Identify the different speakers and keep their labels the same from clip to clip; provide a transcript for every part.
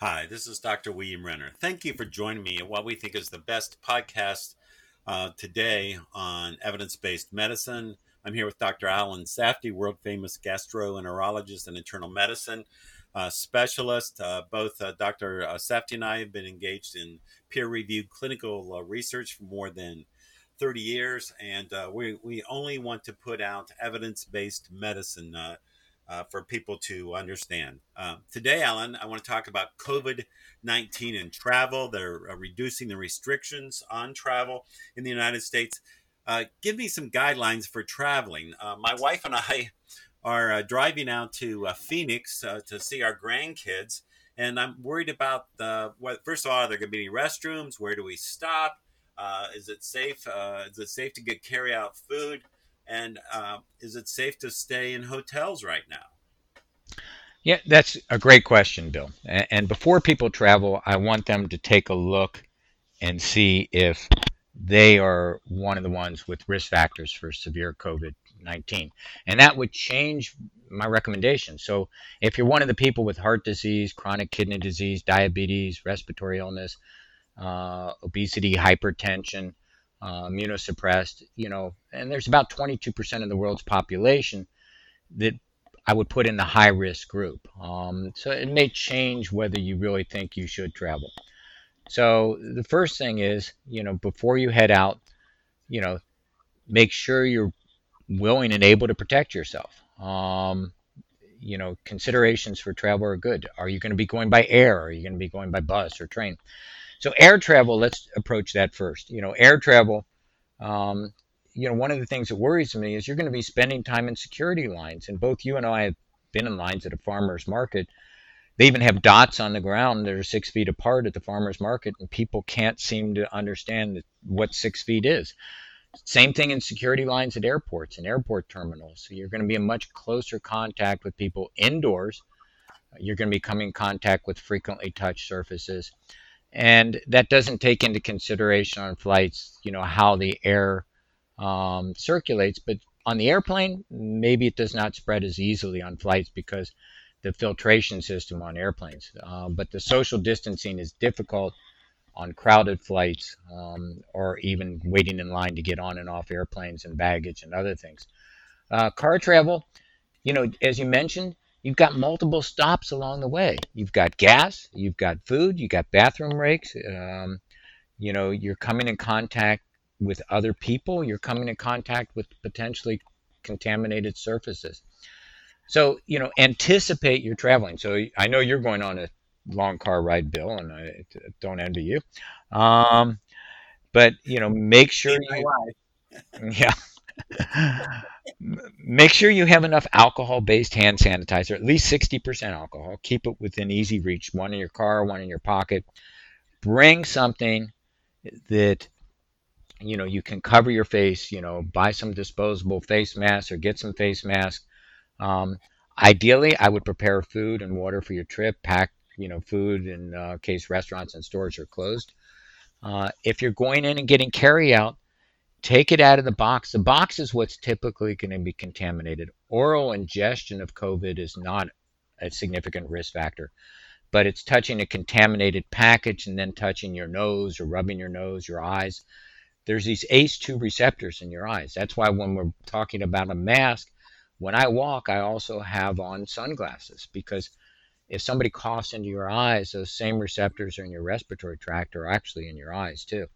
Speaker 1: Hi, this is Dr. William Renner. Thank you for joining me at what we think is the best podcast uh, today on evidence based medicine. I'm here with Dr. Alan Safdi, world famous gastroenterologist and internal medicine uh, specialist. Uh, both uh, Dr. Uh, Safdi and I have been engaged in peer reviewed clinical uh, research for more than 30 years, and we, we only want to put out evidence based medicine uh, for people to understand. Uh, today, Alan, I want to talk about COVID 19 and travel. They're uh, reducing the restrictions on travel in the United States. Uh, give me some guidelines for traveling. Uh, my wife and I are uh, driving out to Phoenix to see our grandkids, and I'm worried about the what. First of all, are there going to be any restrooms? Where do we stop? is it safe? is it safe to get carry out food? And uh, is it safe to stay in hotels right now?
Speaker 2: Yeah, that's a great question, Bill. And before people travel, I want them to take a look and see if they are one of the ones with risk factors for severe COVID 19. And that would change my recommendation. So, if you're one of the people with heart disease, chronic kidney disease, diabetes, respiratory illness, uh, obesity, hypertension, uh, immunosuppressed, you know, and there's about 22% of the world's population that I would put in the high risk group. Um, so it may change whether you really think you should travel. So the first thing is, you know, before you head out, you know, make sure you're willing and able to protect yourself. Um, you know, considerations for travel are good. Are you going to be going by air? Are you going to be going by bus or train? So air travel, let's approach that first. You know, air travel, um, you know, one of the things that worries me is you're going to be spending time in security lines. And both you and I have been in lines at a farmer's market. They even have dots on the ground that are six feet apart at the farmer's market, and people can't seem to understand what six feet is. Same thing in security lines at airports and airport terminals. So you're going to be in much closer contact with people indoors. You're going to be coming in contact with frequently touched surfaces and that doesn't take into consideration on flights, you know, how the air um, circulates. But on the airplane, maybe it does not spread as easily on flights because the filtration system on airplanes. Um, but the social distancing is difficult on crowded flights um, or even waiting in line to get on and off airplanes and baggage and other things. Uh, car travel, you know, as you mentioned, you've got multiple stops along the way. You've got gas, you've got food, you've got bathroom breaks. Um, you know, you're coming in contact with other people. You're coming in contact with potentially contaminated surfaces. So, you know, anticipate your traveling. So I know you're going on a long car ride, Bill, and I don't envy you. Um, but you know, make sure you, yeah. Make sure you have enough alcohol based hand sanitizer, at least 60% alcohol. Keep it within easy reach, one in your car, one in your pocket. Bring something that you know you can cover your face you know buy some disposable face masks or get some face masks um, ideally i would prepare food and water for your trip pack you know food in uh, case restaurants and stores are closed uh, if you're going in and getting carry out Take it out of the box. The box is what's typically going to be contaminated. Oral ingestion of COVID is not a significant risk factor, but it's touching a contaminated package and then touching your nose or rubbing your nose, your eyes. There's these ACE2 receptors in your eyes. That's why when we're talking about a mask, when I walk, I also have on sunglasses because if somebody coughs into your eyes, those same receptors are in your respiratory tract are actually in your eyes too.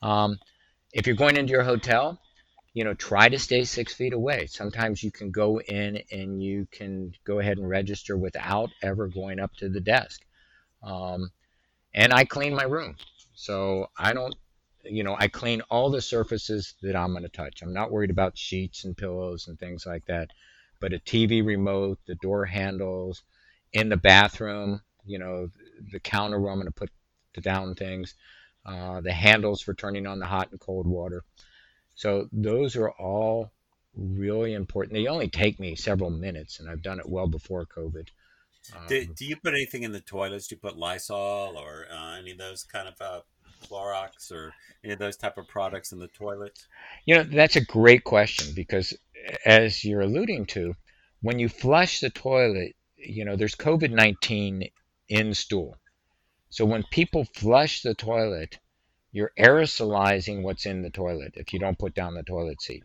Speaker 2: Um, if you're going into your hotel, you know, try to stay six feet away. Sometimes you can go in and you can go ahead and register without ever going up to the desk. Um, and I clean my room. So I don't, you know, I clean all the surfaces that I'm going to touch. I'm not worried about sheets and pillows and things like that. But a TV remote, the door handles, in the bathroom, you know, the counter where I'm going to put down things uh, the handles for turning on the hot and cold water. So those are all really important. They only take me several minutes, and I've done it well before COVID.
Speaker 1: Um, do, do, you put anything in the toilets? Do you put Lysol or uh, any of those kind of uh, Clorox or any of those type of products in the toilet?
Speaker 2: You know, that's a great question because, as you're alluding to, when you flush the toilet, you know, there's COVID 19 in stool. So when people flush the toilet, you're aerosolizing what's in the toilet if you don't put down the toilet seat.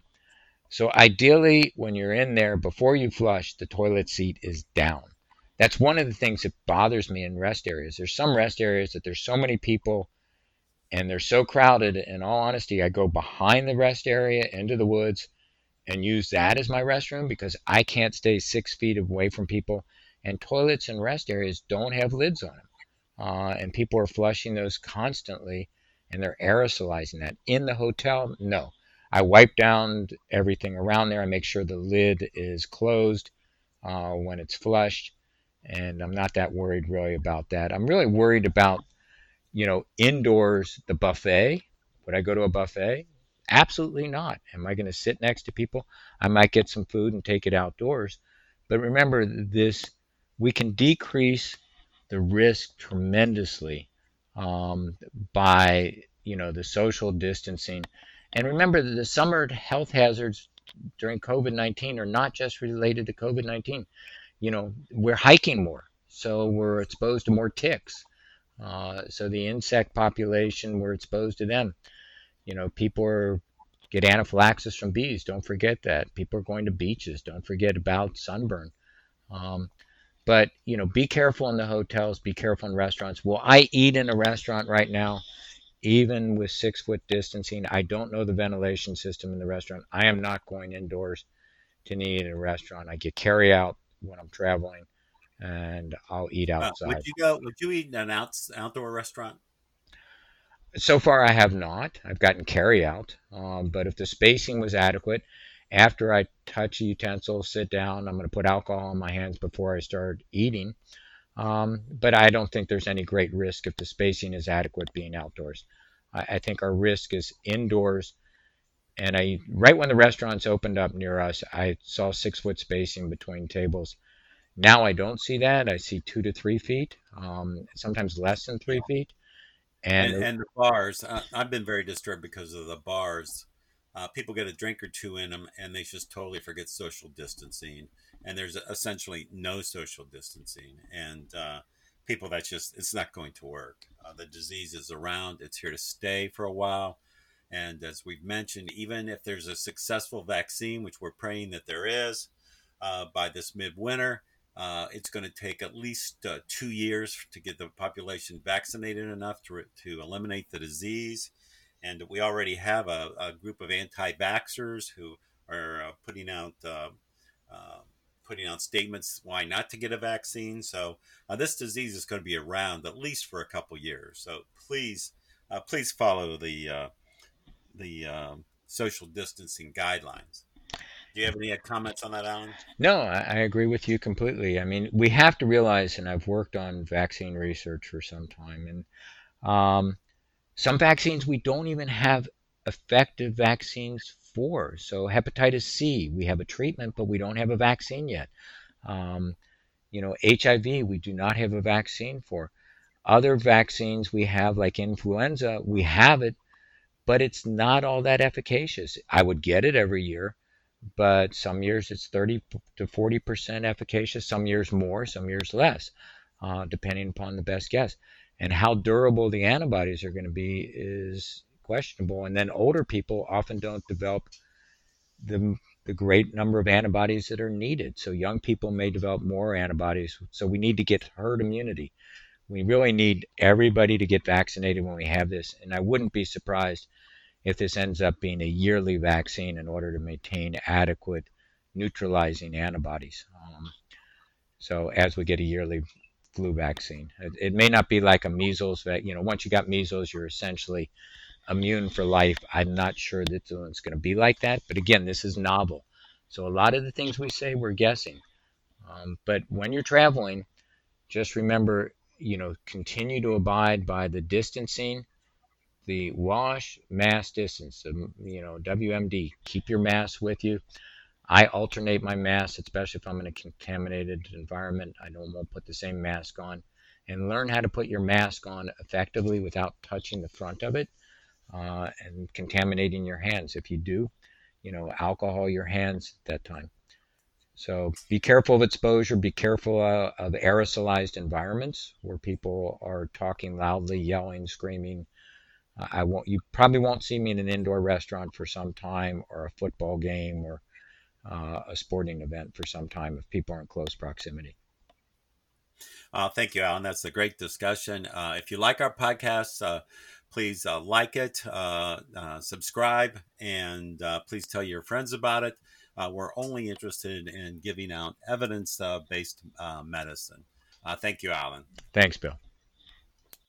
Speaker 2: So ideally, when you're in there, before you flush, the toilet seat is down. That's one of the things that bothers me in rest areas. There's some rest areas that there's so many people and they're so crowded. In all honesty, I go behind the rest area into the woods and use that as my restroom because I can't stay six feet away from people. And toilets and rest areas don't have lids on them. Uh, and people are flushing those constantly and they're aerosolizing that. In the hotel, no. I wipe down everything around there. I make sure the lid is closed uh, when it's flushed. And I'm not that worried really about that. I'm really worried about, you know, indoors, the buffet. Would I go to a buffet? Absolutely not. Am I going to sit next to people? I might get some food and take it outdoors. But remember this, we can decrease the risk tremendously um, by you know the social distancing. And remember that the summer health hazards during COVID-19 are not just related to COVID-19. You know, we're hiking more, so we're exposed to more ticks. Uh, so the insect population, we're exposed to them. You know, people are get anaphylaxis from bees. Don't forget that. People are going to beaches. Don't forget about sunburn. Um, but you know, be careful in the hotels. Be careful in restaurants. Will I eat in a restaurant right now? Even with six foot distancing, I don't know the ventilation system in the restaurant. I am not going indoors to eat in a restaurant. I get carry out when I'm traveling, and I'll eat outside.
Speaker 1: Uh, would you go? Would you eat in an out, outdoor restaurant?
Speaker 2: So far, I have not. I've gotten carry out, um, but if the spacing was adequate, after I touch a utensil, sit down, I'm going to put alcohol on my hands before I start eating. Um, but I don't think there's any great risk if the spacing is adequate being outdoors. I, I think our risk is indoors. And I, right when the restaurants opened up near us, I saw six foot spacing between tables. Now I don't see that. I see two to three feet, um, sometimes less than three feet.
Speaker 1: And, and, and the bars, uh, I've been very disturbed because of the bars uh, people get a drink or two in them and they just totally forget social distancing. And there's essentially no social distancing. And uh, people that's just it's not going to work. Uh, the disease is around. It's here to stay for a while. And as we've mentioned even if there's a successful vaccine which we're praying that there is uh, by this midwinter uh, it's going to take at least uh, two years to get the population vaccinated enough to, to eliminate the disease and we already have a, a group of anti-vaxxers who are uh, putting out uh, uh, putting out statements why not to get a vaccine. So uh, this disease is going to be around at least for a couple years. So please, uh, please follow the the um, social distancing guidelines. Do you have any comments on that, Alan?
Speaker 2: No, I, agree with you completely. I mean, we have to realize, and I've worked on vaccine research for some time, and um, some vaccines we don't even have effective vaccines for. So hepatitis C, we have a treatment, but we don't have a vaccine yet. Um, you know, HIV, we do not have a vaccine for. Other vaccines we have, like influenza, we have it, but it's not all that efficacious. I would get it every year, but some years it's 30 to 40 percent efficacious, some years more, some years less, uh, depending upon the best guess and how durable the antibodies are going to be is questionable. And then older people often don't develop the the great number of antibodies that are needed. So young people may develop more antibodies. So we need to get herd immunity. We really need everybody to get vaccinated when we have this. And I wouldn't be surprised if this ends up being a yearly vaccine in order to maintain adequate neutralizing antibodies. Um, so as we get a yearly flu vaccine. It, it, may not be like a measles that, you know, once you got measles, you're essentially immune for life. I'm not sure that it's going to be like that. But again, this is novel. So a lot of the things we say, we're guessing. Um, but when you're traveling, just remember, you know, continue to abide by the distancing, the wash, mask distance, the, you know, WMD. Keep your mask with you. I alternate my masks, especially if I'm in a contaminated environment. I don't won't put the same mask on. And learn how to put your mask on effectively without touching the front of it uh, and contaminating your hands. If you do, you know, alcohol your hands at that time. So be careful of exposure. Be careful uh, of aerosolized environments where people are talking loudly, yelling, screaming. Uh, I won't. You probably won't see me in an indoor restaurant for some time, or a football game, or uh, a sporting event for some time if people are in close proximity.
Speaker 1: Uh, thank you, Alan. That's a great discussion. Uh, if you like our podcast, uh, please uh, like it, uh, uh, subscribe, and please tell your friends about it. we're only interested in giving out evidence based medicine. thank you, Alan.
Speaker 2: Thanks, Bill.